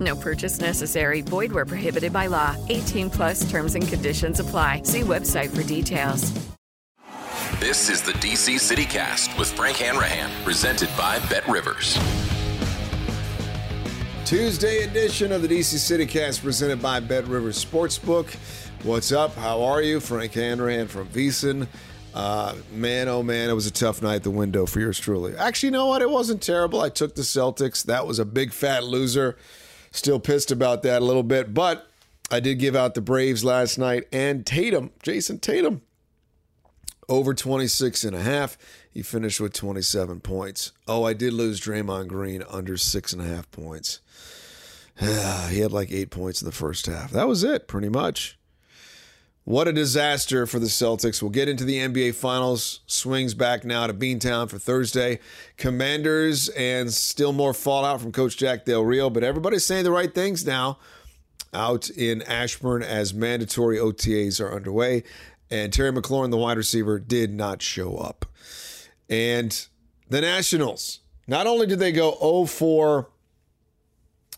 No purchase necessary. Void where prohibited by law. 18 plus terms and conditions apply. See website for details. This is the DC City Cast with Frank Hanrahan, presented by Bet Rivers. Tuesday edition of the DC City Cast presented by Bet Rivers Sportsbook. What's up? How are you? Frank Hanrahan from VSiN. Uh, man, oh man, it was a tough night at the window for yours truly. Actually, you know what? It wasn't terrible. I took the Celtics. That was a big fat loser. Still pissed about that a little bit, but I did give out the Braves last night and Tatum, Jayson Tatum, over 26 and a half. He finished with 27 points. Oh, I did lose Draymond Green under six and a half points. he had like eight points in the first half. That was it, pretty much. What a disaster for the Celtics. We'll get into the NBA Finals. Swings back now to Beantown for Thursday. Commanders and still more fallout from Coach Jack Del Rio, but everybody's saying the right things now out in Ashburn as mandatory OTAs are underway. And Terry McLaurin, the wide receiver, did not show up. And the Nationals, not only did they go 0 for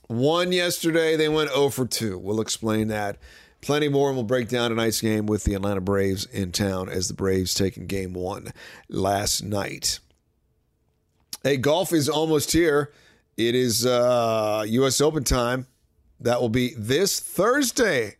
1 yesterday, they went 0 for 2. We'll explain that. Plenty more, and we'll break down tonight's game with the Atlanta Braves in town as the Braves taking game one last night. Hey, golf is almost here. It is uh, U.S. Open time. That will be this Thursday.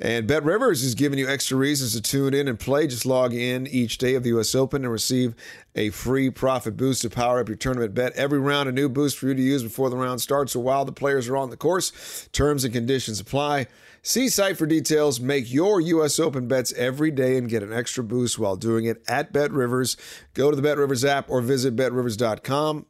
And Bet Rivers is giving you extra reasons to tune in and play. Just log in each day of the U.S. Open and receive a free profit boost to power up your tournament bet. Every round, a new boost for you to use before the round starts or while the players are on the course. Terms and conditions apply. See site for details. Make your U.S. Open bets every day and get an extra boost while doing it at Bet Rivers. Go to the Bet Rivers app or visit betrivers.com.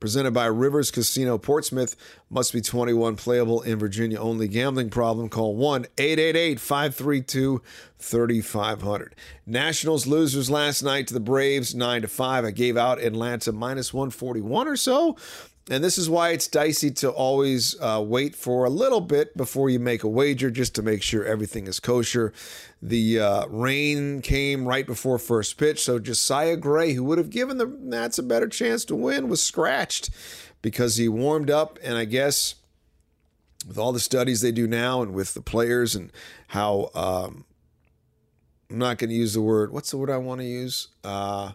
Presented by Rivers Casino Portsmouth. Must be 21 playable in Virginia only. Gambling problem? Call 1 888 532 3500. Nationals losers last night to the Braves 9 to 5. I gave out Atlanta minus 141 or so. And this is why it's dicey to always uh, wait for a little bit before you make a wager just to make sure everything is kosher. The uh, rain came right before first pitch, so Josiah Gray, who would have given the Nats a better chance to win, was scratched because he warmed up. And I guess with all the studies they do now and with the players and how um, I'm not going to use the word, what's the word I want to use? Uh,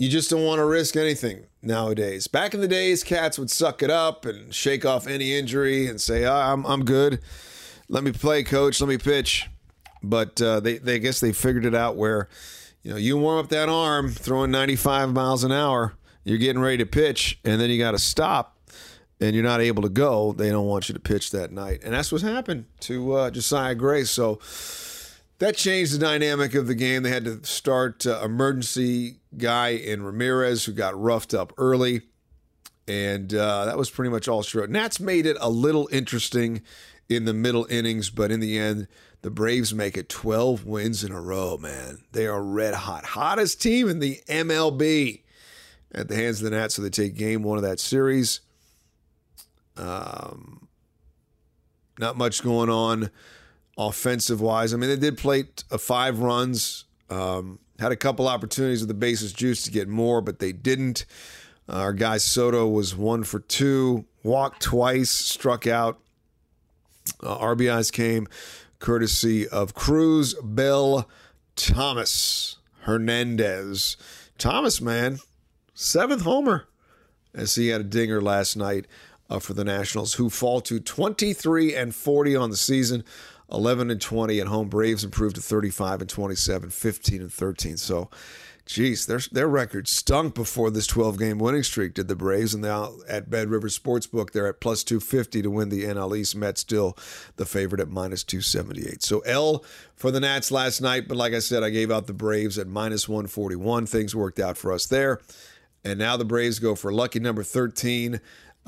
you just don't want to risk anything nowadays. Back in the days, cats would suck it up and shake off any injury and say, oh, I'm, I'm good. Let me play, coach. Let me pitch. But uh, they, they guess they figured it out where, you know, you warm up that arm throwing 95 miles an hour, you're getting ready to pitch, and then you got to stop. and you're not able to go, they don't want you to pitch that night. And that's what happened to uh, Josiah Gray. So that changed the dynamic of the game. They had to start uh, emergency guy in Ramirez, who got roughed up early. And uh, that was pretty much all she wrote. Nats made it a little interesting in the middle innings, but in the end, the Braves make it 12 wins in a row, man. They are red hot. Hottest team in the MLB at the hands of the Nats, so they take game one of that series. Um, not much going on offensive wise. I mean, they did plate uh, five runs, um, had a couple opportunities with the bases juice to get more, but they didn't. Uh, our guy Soto was one for two, walked twice, struck out. Uh, RBIs came courtesy of Cruz, Bell, Thomas, Hernandez. Thomas, man, seventh homer as he had a dinger last night uh, for the Nationals, who fall to 23 and 40 on the season. 11 and 20 at home. Braves improved to 35 and 27, 15 and 13. So, geez, their their record stunk before this 12 game winning streak. Did the Braves and now at Bet River Sportsbook they're at plus 250 to win the NL East. Mets still the favorite at minus 278. So L for the Nats last night, but like I said, I gave out the Braves at minus 141. Things worked out for us there. And now the Braves go for lucky number 13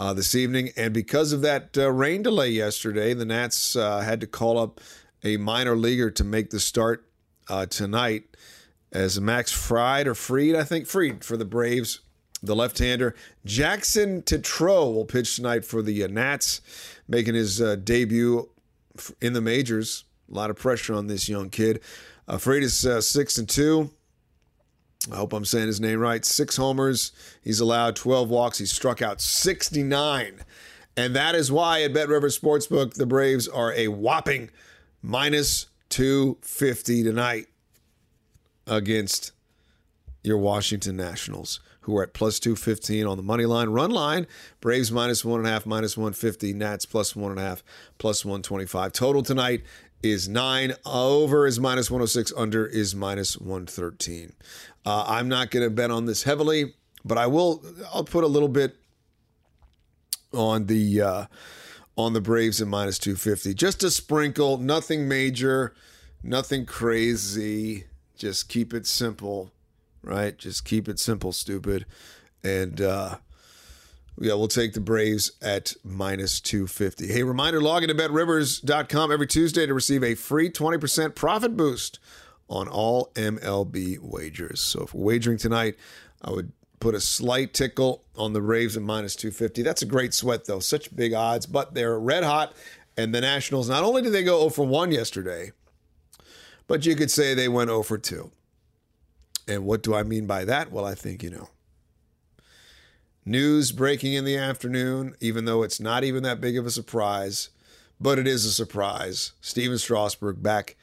uh, this evening. And because of that uh, rain delay yesterday, the Nats uh, had to call up a minor leaguer to make the start uh, tonight as Max Fried or Freed, I think Freed for the Braves, the left-hander. Jackson Tetreault will pitch tonight for the uh, Nats, making his debut in the majors. A lot of pressure on this young kid. Uh, Freed is six and two. I hope I'm saying his name right. Six homers. He's allowed 12 walks. He struck out 69. And that is why at Bet River Sportsbook, the Braves are a whopping minus 250 tonight against your Washington Nationals, who are at plus 215 on the money line. Run line, Braves minus one and a half, minus 150, Nats plus one and a half, plus 125. Total tonight is nine. Over is minus 106, under is minus 113. Uh, I'm not going to bet on this heavily, but I will. I'll put a little bit on the uh, on the Braves at minus 250. Just a sprinkle, nothing major, nothing crazy. Just keep it simple, right? Just keep it simple, stupid. And uh, yeah, we'll take the Braves at minus 250. Hey, reminder log into betrivers.com every Tuesday to receive a free 20% profit boost on all MLB wagers. So if we're wagering tonight, I would put a slight tickle on the Braves at minus 250. That's a great sweat, though. Such big odds, but they're red hot. And the Nationals, not only did they go 0 for 1 yesterday, but you could say they went 0 for 2. And what do I mean by that? Well, I think you know. News breaking in the afternoon, even though it's not even that big of a surprise, but it is a surprise. Stephen Strasburg back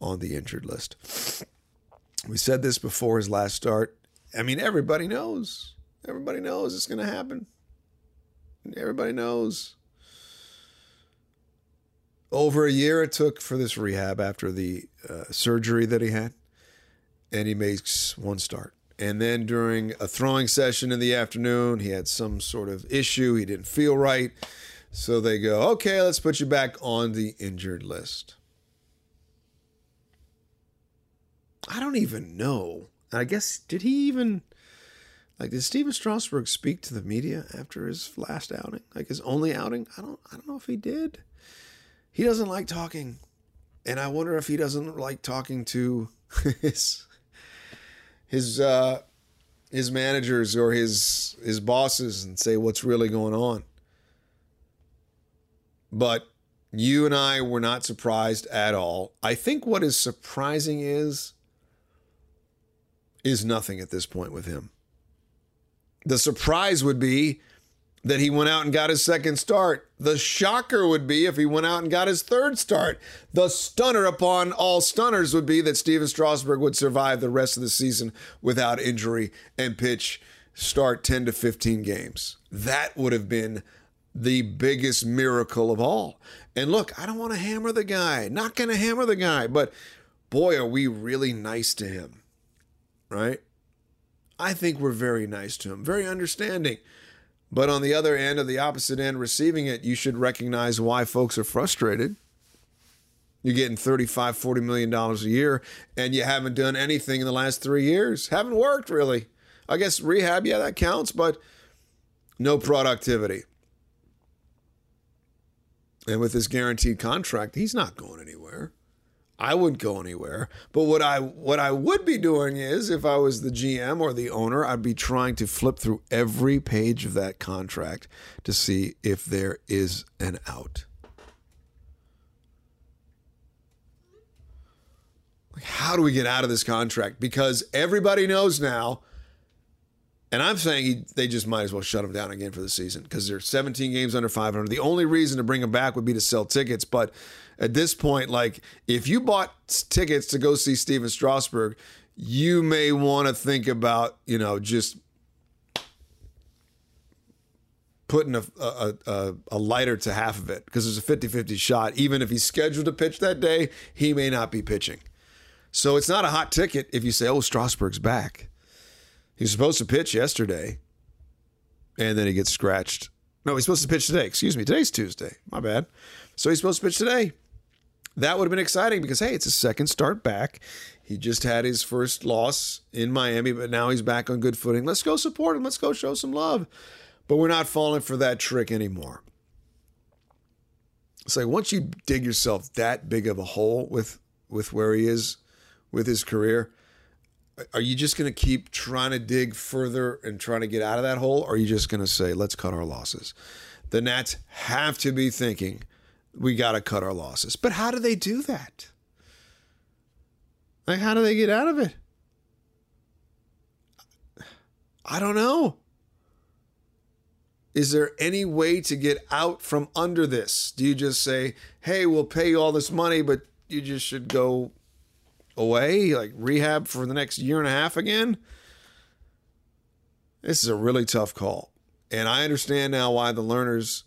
on the injured list. We said this before his last start. I mean, everybody knows. Everybody knows it's going to happen. Everybody knows. Over a year it took for this rehab after the uh, surgery that he had, and he makes one start. And then during a throwing session in the afternoon, he had some sort of issue. He didn't feel right. So they go, okay, let's put you back on the injured list. I don't even know. I guess did he even like did Stephen Strasburg speak to the media after his last outing? Like his only outing? I don't I don't know if he did. He doesn't like talking. And I wonder if he doesn't like talking to his his uh his managers or his his bosses and say what's really going on. But you and I were not surprised at all. I think what is surprising is is nothing at this point with him. The surprise would be that he went out and got his second start. The shocker would be if he went out and got his third start. The stunner upon all stunners would be that Stephen Strasburg would survive the rest of the season without injury and pitch start 10 to 15 games. That would have been the biggest miracle of all. And look, I don't want to hammer the guy. Not going to hammer the guy, but boy, are we really nice to him right? I think we're very nice to him, very understanding. But on the other end, of the opposite end, receiving it, you should recognize why folks are frustrated. You're getting 35, 40 million dollars a year, and you haven't done anything in the last three years. Haven't worked really. I guess rehab, yeah, that counts, but no productivity. And with this guaranteed contract, he's not going anywhere. I wouldn't go anywhere. But what I what I would be doing is if I was the GM or the owner, I'd be trying to flip through every page of that contract to see if there is an out. How do we get out of this contract? Because everybody knows now and I'm saying he, they just might as well shut him down again for the season because they're 17 games under 500. The only reason to bring him back would be to sell tickets. But at this point, like if you bought tickets to go see Stephen Strasburg, you may want to think about, you know, just putting a, a, a, a lighter to half of it because there's a 50 50 shot. Even if he's scheduled to pitch that day, he may not be pitching. So it's not a hot ticket if you say, oh, Strasburg's back. He was supposed to pitch yesterday, and then he gets scratched. No, he's supposed to pitch today. Excuse me. Today's Tuesday. My bad. So he's supposed to pitch today. That would have been exciting because, hey, it's a second start back. He just had his first loss in Miami, but now he's back on good footing. Let's go support him. Let's go show some love. But we're not falling for that trick anymore. It's like once you dig yourself that big of a hole with with where he is with his career, are you just going to keep trying to dig further and trying to get out of that hole? Or are you just going to say, let's cut our losses? The Nats have to be thinking, we got to cut our losses. But how do they do that? Like, how do they get out of it? I don't know. Is there any way to get out from under this? Do you just say, hey, we'll pay you all this money, but you just should go away, like rehab for the next year and a half again. This is a really tough call. And I understand now why the Lerners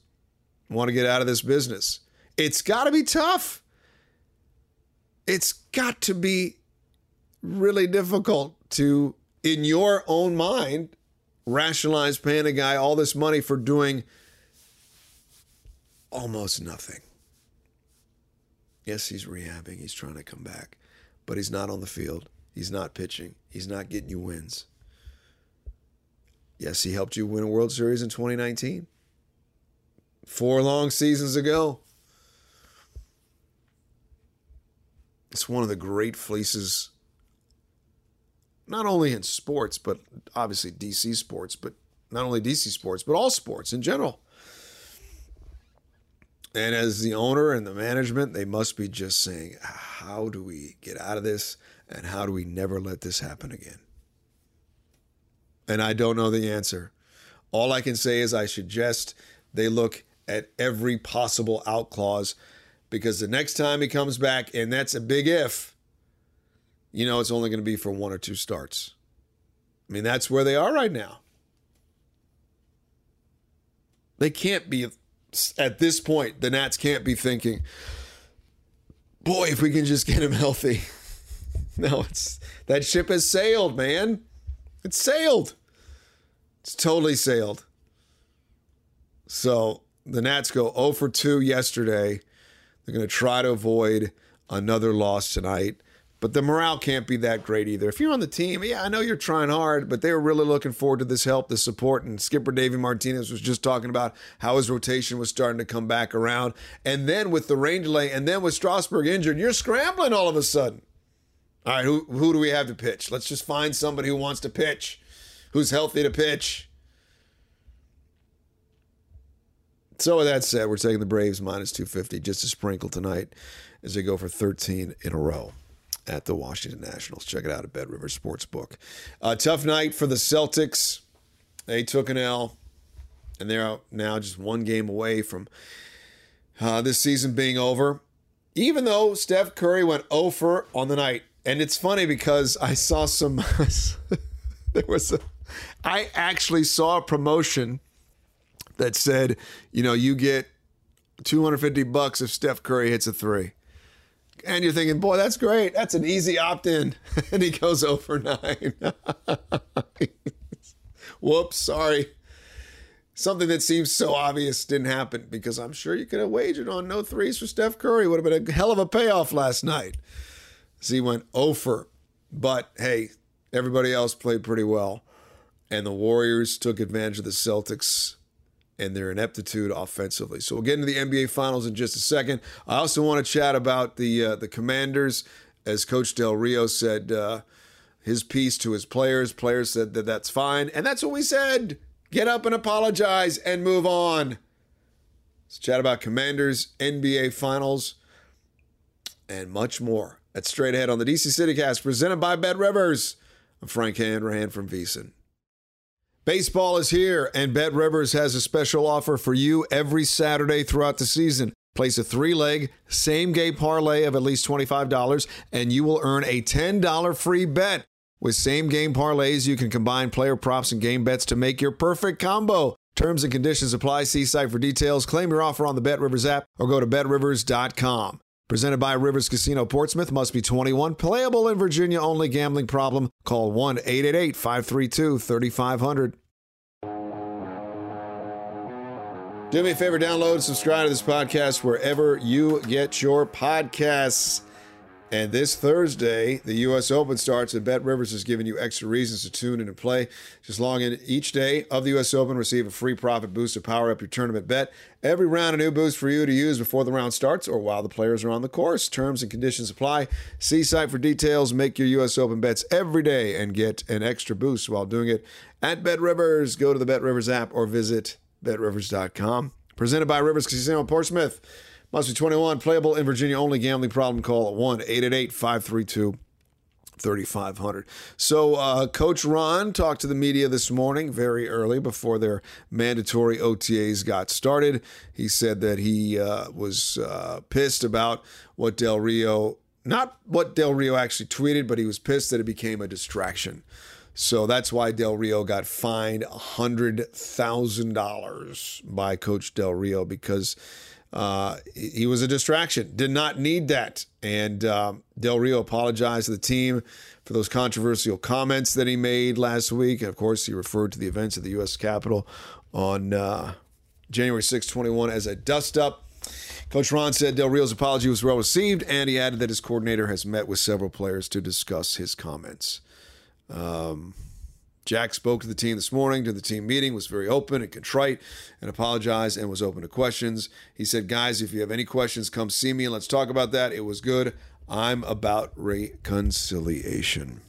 want to get out of this business. It's got to be tough. It's got to be really difficult to, in your own mind, rationalize paying a guy all this money for doing almost nothing. Yes, he's rehabbing, he's trying to come back but he's not on the field. He's not pitching. He's not getting you wins. Yes, he helped you win a World Series in 2019. Four long seasons ago. It's one of the great fleeces, not only in sports, but obviously DC sports, but not only DC sports, but all sports in general. And as the owner and the management, they must be just saying, how do we get out of this? And how do we never let this happen again? And I don't know the answer. All I can say is I suggest they look at every possible out clause because the next time he comes back, and that's a big if, you know, it's only going to be for one or two starts. I mean, that's where they are right now. They can't be at this point, the Nats can't be thinking, boy, if we can just get him healthy. no, it's that ship has sailed, man. It's sailed. It's totally sailed. So the Nats go 0 for 2 yesterday. They're going to try to avoid another loss tonight. But the morale can't be that great either. If you're on the team, yeah, I know you're trying hard, but they were really looking forward to this help, this support. And skipper Davey Martinez was just talking about how his rotation was starting to come back around. And then with the rain delay, and then with Strasburg injured, you're scrambling all of a sudden. All right, who, who do we have to pitch? Let's just find somebody who wants to pitch, who's healthy to pitch. So with that said, we're taking the Braves minus 250 just to sprinkle tonight as they go for 13 in a row at the Washington Nationals. Check it out at Bet River Sportsbook. Uh, tough night for the Celtics. They took an L, and they're now just one game away from uh, this season being over. Even though Steph Curry went over on the night, and it's funny because I saw some. there was a. I actually saw a promotion that said, you know, you get 250 bucks if Steph Curry hits a three. And you're thinking, boy, that's great. That's an easy opt in. and he goes over nine. Whoops, sorry. Something that seems so obvious didn't happen because I'm sure you could have wagered on no threes for Steph Curry. Would have been a hell of a payoff last night. Z went over. But hey, everybody else played pretty well. And the Warriors took advantage of the Celtics and their ineptitude offensively. So we'll get into the NBA Finals in just a second. I also want to chat about the uh, the Commanders, as Coach Del Rio said uh, his piece to his players. Players said that that's fine, and that's what we said. Get up and apologize and move on. Let's chat about Commanders, NBA Finals, and much more. That's straight ahead on the DC CityCast, presented by Bet Rivers. I'm Frank Hanrahan from VSiN. Baseball is here, and Bet Rivers has a special offer for you every Saturday throughout the season. Place a three leg, same game parlay of at least $25, and you will earn a $10 free bet. With same game parlays, you can combine player props and game bets to make your perfect combo. Terms and conditions apply. See site for details. Claim your offer on the Bet Rivers app or go to betrivers.com. Presented by Rivers Casino Portsmouth, must be 21, playable in Virginia only. Gambling problem? Call 1 888 532 3500. Do me a favor, download subscribe to this podcast wherever you get your podcasts. And this Thursday, the U.S. Open starts, and Bet Rivers is giving you extra reasons to tune in and play. Just log in each day of the U.S. Open, receive a free profit boost to power up your tournament bet. Every round, a new boost for you to use before the round starts or while the players are on the course. Terms and conditions apply. See site for details. Make your U.S. Open bets every day and get an extra boost while doing it at Bet Rivers. Go to the Bet Rivers app or visit betrivers.com. Presented by Rivers Casino Portsmouth. Must be 21, playable in Virginia only. Gambling problem call at 1 888 532 3500. So, uh, Coach Ron talked to the media this morning very early before their mandatory OTAs got started. He said that he uh, was uh, pissed about what Del Rio, not what Del Rio actually tweeted, but he was pissed that it became a distraction. So that's why Del Rio got fined $100,000 by Coach Del Rio because uh, he was a distraction, did not need that. And um, Del Rio apologized to the team for those controversial comments that he made last week. Of course, he referred to the events at the U.S. Capitol on uh, January 6, 21 as a dust up. Coach Ron said Del Rio's apology was well received, and he added that his coordinator has met with several players to discuss his comments. Um, Jack spoke to the team this morning, to the team meeting, was very open and contrite and apologized and was open to questions. He said, Guys, if you have any questions, come see me and let's talk about that. It was good. I'm about reconciliation.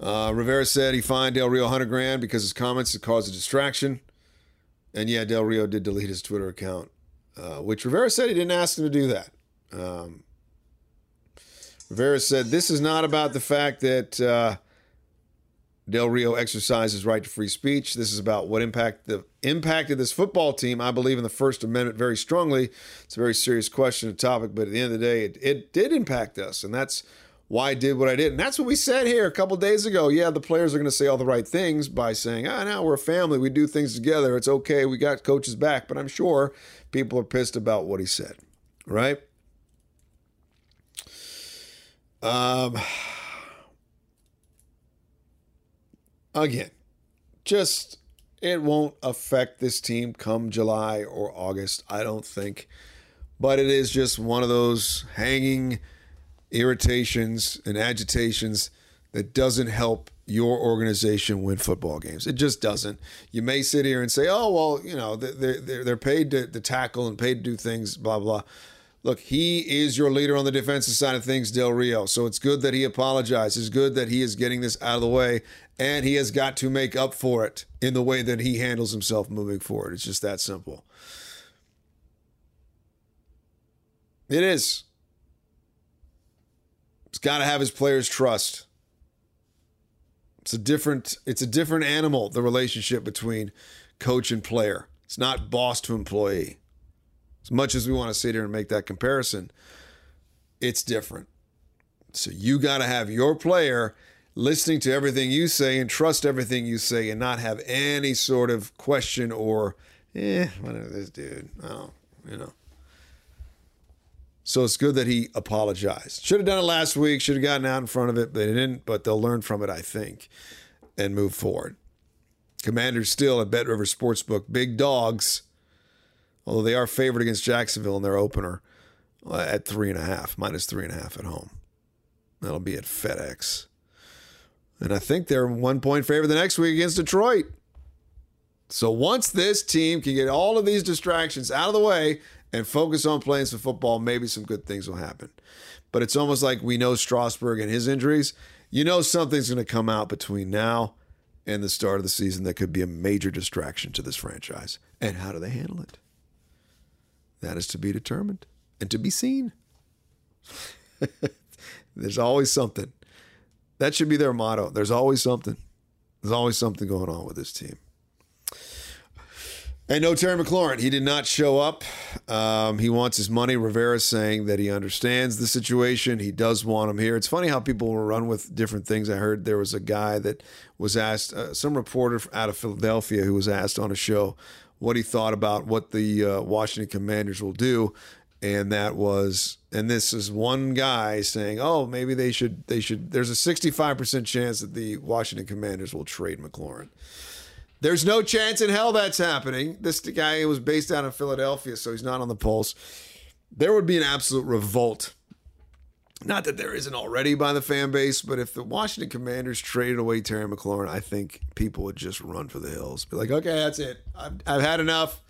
Uh, Rivera said he fined Del Rio 100 grand because his comments had caused a distraction. And yeah, Del Rio did delete his Twitter account, uh, which Rivera said he didn't ask him to do that. Um, Rivera said this is not about the fact that uh, Del Rio exercises right to free speech. This is about what impact the impact of this football team. I believe in the First Amendment very strongly. It's a very serious question and topic, but at the end of the day, it, it did impact us, and that's why I did what I did. And that's what we said here a couple days ago. Yeah, the players are going to say all the right things by saying, "Ah, now we're a family. We do things together. It's okay. We got coaches back." But I'm sure people are pissed about what he said, right? Um, again, just it won't affect this team come July or August, I don't think. But it is just one of those hanging irritations and agitations that doesn't help your organization win football games. It just doesn't. You may sit here and say, "Oh, well, you know, they're they're, paid to, to tackle and paid to do things, blah blah." Look, he is your leader on the defensive side of things, Del Rio. So it's good that he apologized. It's good that he is getting this out of the way, and he has got to make up for it in the way that he handles himself moving forward. It's just that simple. It is. He's got to have his players' trust. It's a different it's a different animal, the relationship between coach and player. It's not boss to employee. As much as we want to sit here and make that comparison, it's different. So you got to have your player listening to everything you say and trust everything you say and not have any sort of question or, eh, whatever this dude. Oh, you know. So it's good that he apologized. Should have done it last week, should have gotten out in front of it, but they didn't, but they'll learn from it, I think, and move forward. Commanders still at Bet River Sportsbook, big dogs, although they are favored against Jacksonville in their opener uh, at three and a half, minus three and a half at home. That'll be at FedEx. And I think they're one point favorite the next week against Detroit. So once this team can get all of these distractions out of the way and focus on playing some football, maybe some good things will happen. But it's almost like we know Strasburg and his injuries. You know something's going to come out between now and the start of the season that could be a major distraction to this franchise. And how do they handle it? That is to be determined and to be seen. There's always something. That should be their motto. There's always something. There's always something going on with this team. And no Terry McLaurin. He did not show up. Um, he wants his money. Rivera saying that he understands the situation. He does want him here. It's funny how people will run with different things. I heard there was a guy that was asked, uh, some reporter out of Philadelphia who was asked on a show what he thought about what the uh, Washington Commanders will do. And that was, and this is one guy saying, "Oh, maybe they should, they should." There's a 65% chance that the Washington Commanders will trade McLaurin. There's no chance in hell that's happening. This guy was based out of Philadelphia, so he's not on the pulse. There would be an absolute revolt. Not that there isn't already by the fan base, but if the Washington Commanders traded away Terry McLaurin, I think people would just run for the hills. Be like, okay, that's it. I've, I've had enough.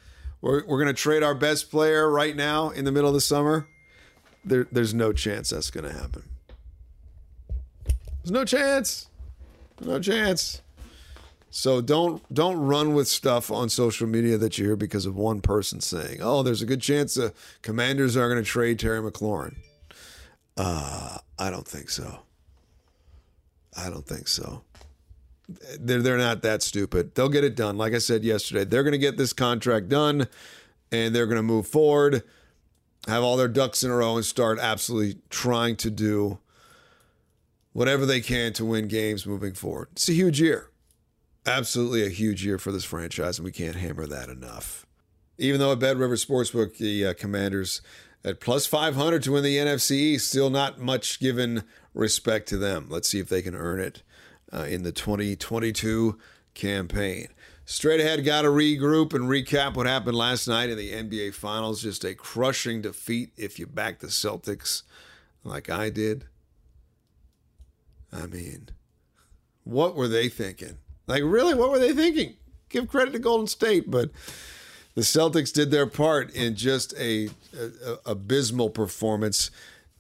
We're, we're going to trade our best player right now in the middle of the summer. There, there's no chance that's going to happen. There's no chance. No chance. So don't don't run with stuff on social media that you hear because of one person saying, "Oh, there's a good chance the Commanders are going to trade Terry McLaurin." Uh, I don't think so. I don't think so. They're they're not that stupid. They'll get it done. Like I said yesterday, they're going to get this contract done, and they're going to move forward, have all their ducks in a row, and start absolutely trying to do whatever they can to win games moving forward. It's a huge year absolutely a huge year for this franchise, and we can't hammer that enough. Even though at Bet River Sportsbook, the uh, Commanders at plus 500 to win the NFC East, still not much given respect to them. Let's see if they can earn it uh, in the 2022 campaign. Straight ahead, got to regroup and recap what happened last night in the NBA Finals. Just a crushing defeat if you back the Celtics like I did. I mean, what were they thinking? Like, really, what were they thinking? Give credit to Golden State, but the Celtics did their part in just a, a, a abysmal performance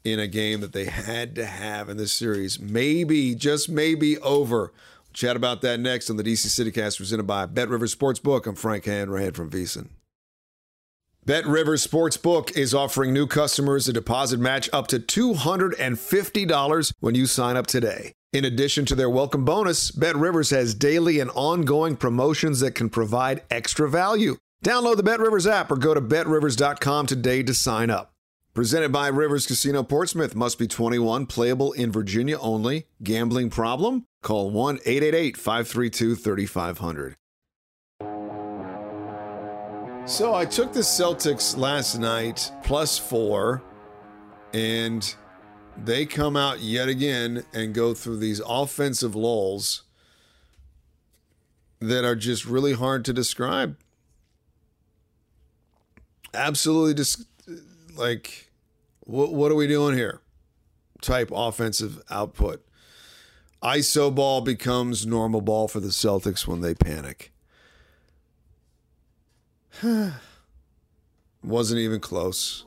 in a game that they had to have in this series. Maybe, just maybe over. Chat about that next on the DC CityCast presented by Bet River Sportsbook. I'm Frank Hanrahan from VSiN. Bet River Sportsbook is offering new customers a deposit match up to $250 when you sign up today. In addition to their welcome bonus, Bet Rivers has daily and ongoing promotions that can provide extra value. Download the Bet Rivers app or go to betrivers.com today to sign up. Presented by Rivers Casino Portsmouth, must be 21, playable in Virginia only. Gambling problem? Call 1 888 532 3500. So I took the Celtics last night plus four, and they come out yet again and go through these offensive lulls that are just really hard to describe. Absolutely, just like, what, what are we doing here? Type offensive output. ISO ball becomes normal ball for the Celtics when they panic. Wasn't even close.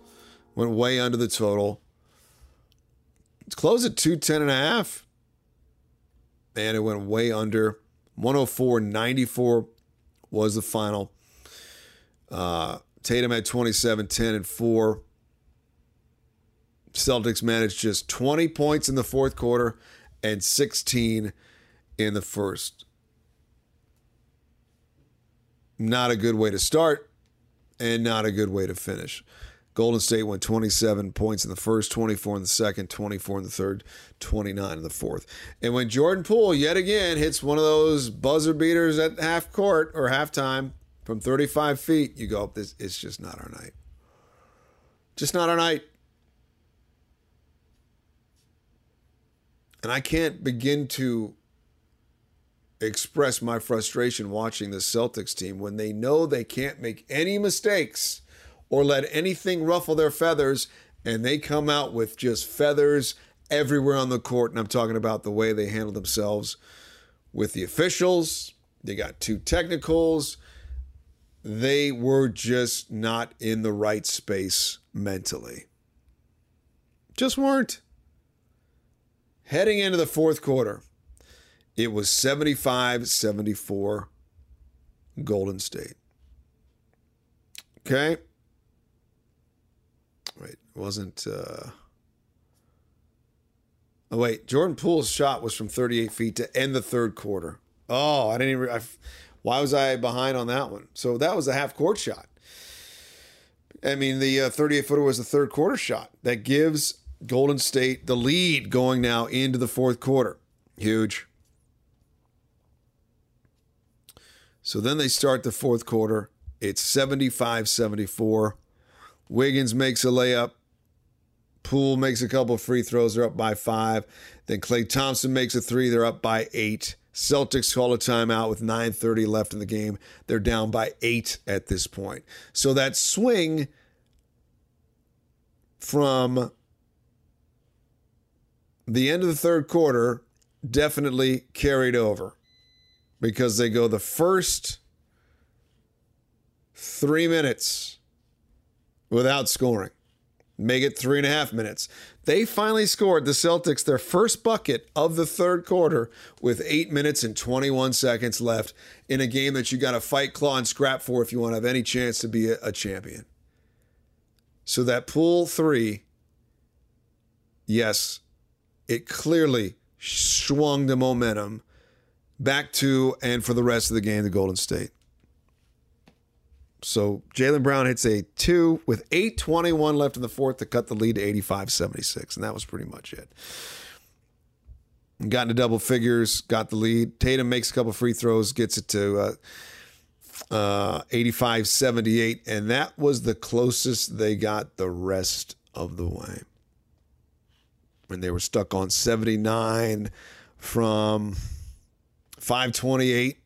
Went way under the total. It's closed at 210 and a half. And it went way under. 104.94 was the final. Uh, Tatum had 27, 10, and 4. Celtics managed just 20 points in the fourth quarter and 16 in the first. Not a good way to start and not a good way to finish. Golden State went 27 points in the first, 24 in the second, 24 in the third, 29 in the fourth. And when Jordan Poole yet again hits one of those buzzer beaters at half court or halftime from 35 feet, you go, this it's just not our night. Just not our night. And I can't begin to express my frustration watching the Celtics team when they know they can't make any mistakes or let anything ruffle their feathers and they come out with just feathers everywhere on the court and I'm talking about the way they handle themselves with the officials. They got two technicals. They were just not in the right space mentally. Just weren't. Heading into the fourth quarter, it was 75 74 Golden State. Okay. Wait, it wasn't. Uh... Oh, wait. Jordan Poole's shot was from 38 feet to end the third quarter. Oh, I didn't even. I, why was I behind on that one? So that was a half court shot. I mean, the uh, 38 footer was the third quarter shot that gives Golden State the lead going now into the fourth quarter. Huge. So then they start the fourth quarter. It's 75 74. Wiggins makes a layup. Poole makes a couple free throws. They're up by five. Then Klay Thompson makes a three. They're up by eight. Celtics call a timeout with 9:30 left in the game. They're down by 8 at this point. So that swing from the end of the third quarter definitely carried over because they go the first three minutes without scoring. Make it three and a half minutes. They finally scored the Celtics their first bucket of the third quarter with eight minutes and 21 seconds left in a game that you got to fight, claw, and scrap for if you want to have any chance to be a, a champion. So that Poole three, yes, it clearly swung the momentum back to and for the rest of the game to Golden State. So Jaylen Brown hits a two with 8.21 left in the fourth to cut the lead to 85 76. And that was pretty much it. Got into double figures, got the lead. Tatum makes a couple free throws, gets it to uh, uh, 85 78. And that was the closest they got the rest of the way. And they were stuck on 79 from 528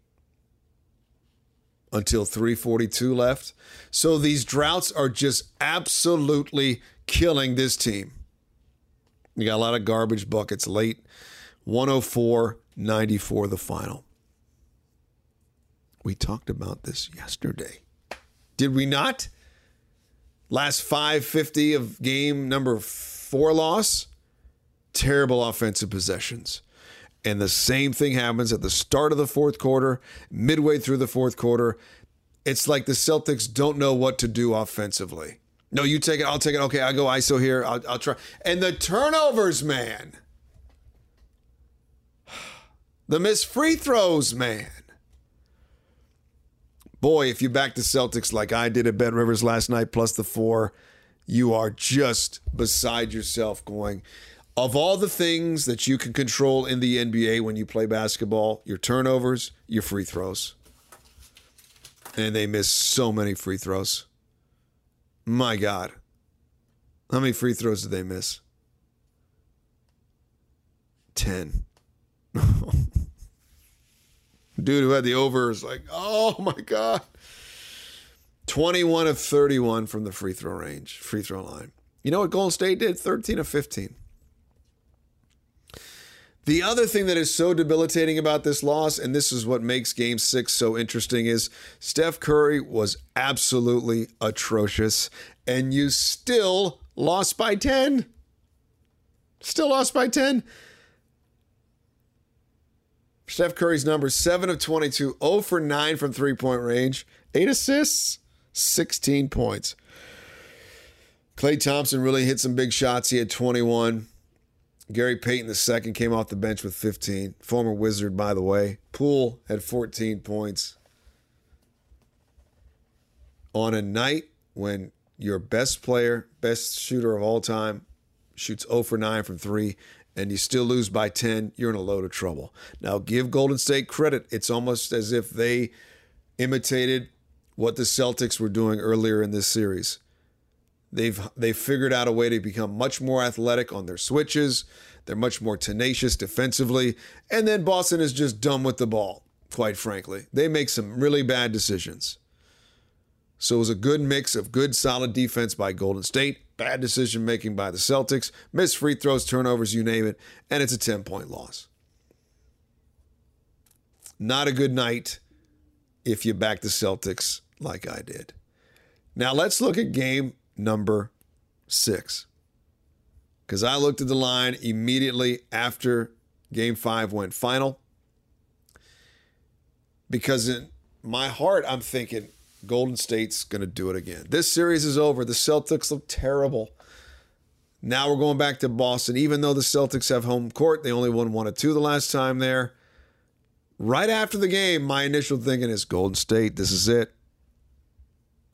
until 342 left. So these droughts are just absolutely killing this team. You got a lot of garbage buckets late. 104 94 the final. We talked about this yesterday. Did we not? Last 550 of game number 4 loss. Terrible offensive possessions. And the same thing happens at the start of the fourth quarter, midway through the fourth quarter. It's like the Celtics don't know what to do offensively. No, you take it. I'll take it. Okay, I'll go ISO here. I'll, I'll try. And the turnovers, man. The missed free throws, man. Boy, if you back the Celtics like I did at Bet Rivers last night, plus the four, you are just beside yourself going, of all the things that you can control in the NBA when you play basketball, your turnovers, your free throws. And they miss so many free throws. My God. How many free throws did they miss? 10. Dude who had the over is like, oh my God. 21 of 31 from the free throw range, free throw line. You know what Golden State did? 13 of 15. The other thing that is so debilitating about this loss, and this is what makes game six so interesting, is Steph Curry was absolutely atrocious, and you still lost by 10. Still lost by 10. Steph Curry's number 7 of 22, 0 for 9 from three point range, 8 assists, 16 points. Klay Thompson really hit some big shots. He had 21. Gary Payton II came off the bench with 15. Former Wizard, by the way. Poole had 14 points. On a night when your best player, best shooter of all time, shoots 0 for 9 from 3, and you still lose by 10, you're in a load of trouble. Now, give Golden State credit. It's almost as if they imitated what the Celtics were doing earlier in this series. They've they've figured out a way to become much more athletic on their switches. They're much more tenacious defensively, and then Boston is just dumb with the ball. Quite frankly, they make some really bad decisions. So it was a good mix of good, solid defense by Golden State, bad decision making by the Celtics, missed free throws, turnovers, you name it, and it's a 10 point loss. Not a good night if you back the Celtics like I did. Now let's look at game number six. Because I looked at the line immediately after game five went final. Because in my heart, I'm thinking Golden State's going to do it again. This series is over. The Celtics look terrible. Now we're going back to Boston. Even though the Celtics have home court, they only won one or two the last time there. Right after the game, my initial thinking is Golden State, this is it.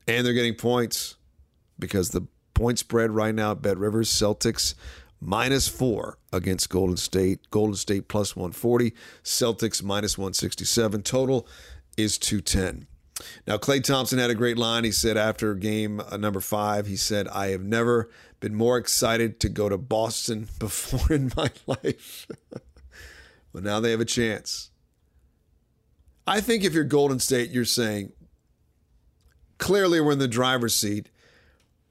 And they're getting points because the point spread right now at Bet Rivers, Celtics minus four against Golden State. Golden State plus 140, Celtics minus 167. Total is 210. Now, Klay Thompson had a great line. He said after game uh, number five, he said, I have never been more excited to go to Boston before in my life. well, now they have a chance. I think if you're Golden State, you're saying, clearly we're in the driver's seat,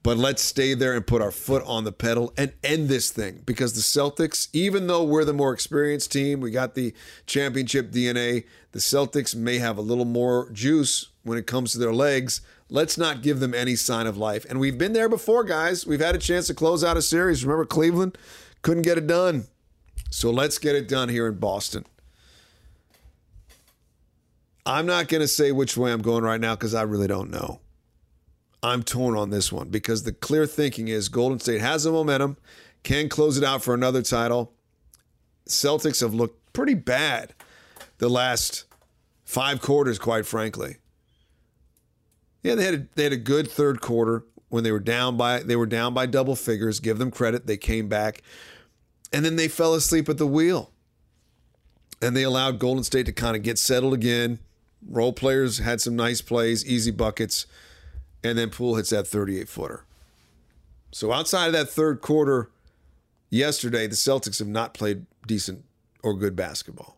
but let's stay there and put our foot on the pedal and end this thing because the Celtics, even though we're the more experienced team, we got the championship DNA, the Celtics may have a little more juice when it comes to their legs. Let's not give them any sign of life. And we've been there before, guys. We've had a chance to close out a series. Remember Cleveland? Couldn't get it done. So let's get it done here in Boston. I'm not going to say which way I'm going right now because I really don't know. I'm torn on this one because the clear thinking is Golden State has the momentum, can close it out for another title. Celtics have looked pretty bad the last five quarters, quite frankly. Yeah, they had a, they had a good third quarter when they were down by they were down by double figures. Give them credit; they came back, and then they fell asleep at the wheel, and they allowed Golden State to kind of get settled again. Role players had some nice plays, easy buckets, and then Poole hits that 38 footer. So outside of that third quarter yesterday, the Celtics have not played decent or good basketball.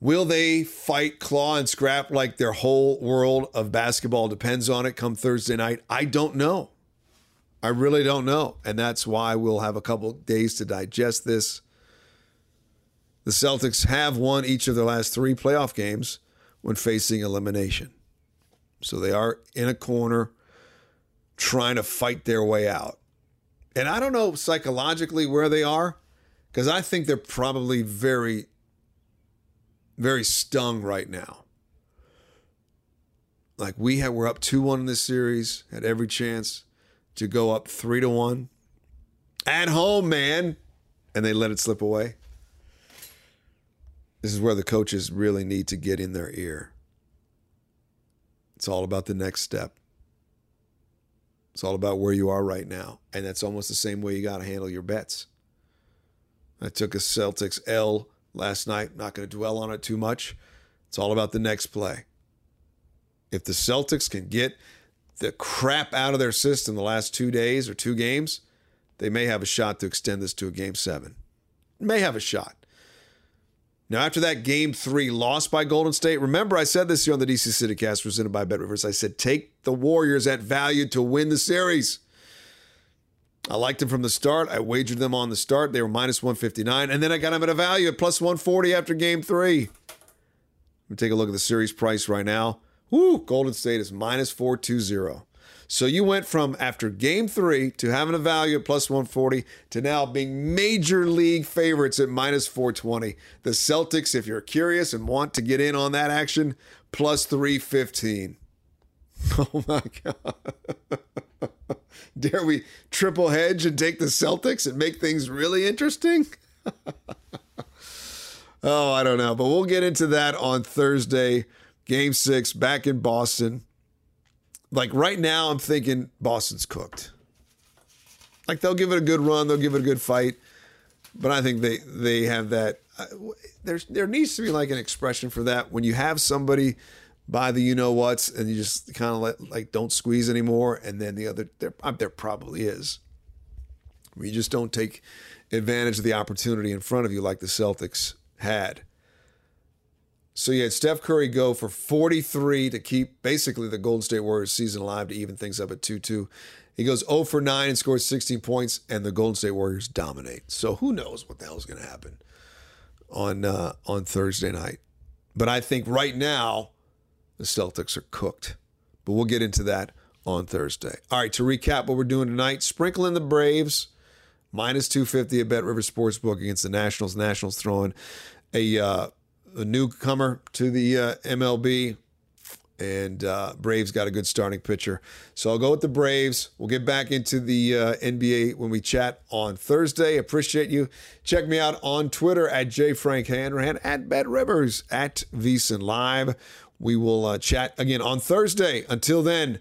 Will they fight, claw, and scrap like their whole world of basketball depends on it come Thursday night? I don't know. I really don't know. And that's why we'll have a couple days to digest this. The Celtics have won each of their last three playoff games when facing elimination. So they are in a corner trying to fight their way out. And I don't know psychologically where they are because I think they're probably very, very stung right now. Like we had, we're up 2 1 in this series, had every chance to go up 3 to 1 at home, man. And they let it slip away. This is where the coaches really need to get in their ear. It's all about the next step. It's all about where you are right now. And that's almost the same way you got to handle your bets. I took a Celtics L last night. Not going to dwell on it too much. It's all about the next play. If the Celtics can get the crap out of their system the last two days or two games, they may have a shot to extend this to a game seven. May have a shot. Now, after that game three loss by Golden State, remember I said this here on the DC CityCast presented by Bet Rivers. I said, take the Warriors at value to win the series. I liked them from the start. I wagered them on the start. They were minus 159. And then I got them at a value at plus 140 after game three. Let me take a look at the series price right now. Woo, Golden State is minus 420. So you went from after game three to having a value at plus 140 to now being major league favorites at minus 420. The Celtics, if you're curious and want to get in on that action, plus 315. Oh my God. Dare we triple hedge and take the Celtics and make things really interesting? oh, I don't know. But we'll get into that on Thursday. Game six back in Boston. Like right now, I'm thinking Boston's cooked. Like they'll give it a good run, they'll give it a good fight, but I think they they have that. Uh, there's there needs to be like an expression for that when you have somebody by the you know what's, and you just kind of let, like don't squeeze anymore. And then the other, there, uh, there probably is. You just don't take advantage of the opportunity in front of you like the Celtics had. So you had Steph Curry go for 43 to keep basically the Golden State Warriors season alive to even things up at 2 2. He goes 0 for 9 and scores 16 points, and the Golden State Warriors dominate. So who knows what the hell is going to happen on uh, on Thursday night? But I think right now the Celtics are cooked. But we'll get into that on Thursday. All right, to recap what we're doing tonight, sprinkling the Braves minus 250 at Bet River Sportsbook against the Nationals. Nationals throwing a uh, a newcomer to the uh, MLB, and uh, Braves got a good starting pitcher. So I'll go with the Braves. We'll get back into the uh, NBA when we chat on Thursday. Appreciate you. Check me out on Twitter at jfrankhanrahan, at Bet Rivers, at VSiN Live. We will uh, chat again on Thursday. Until then,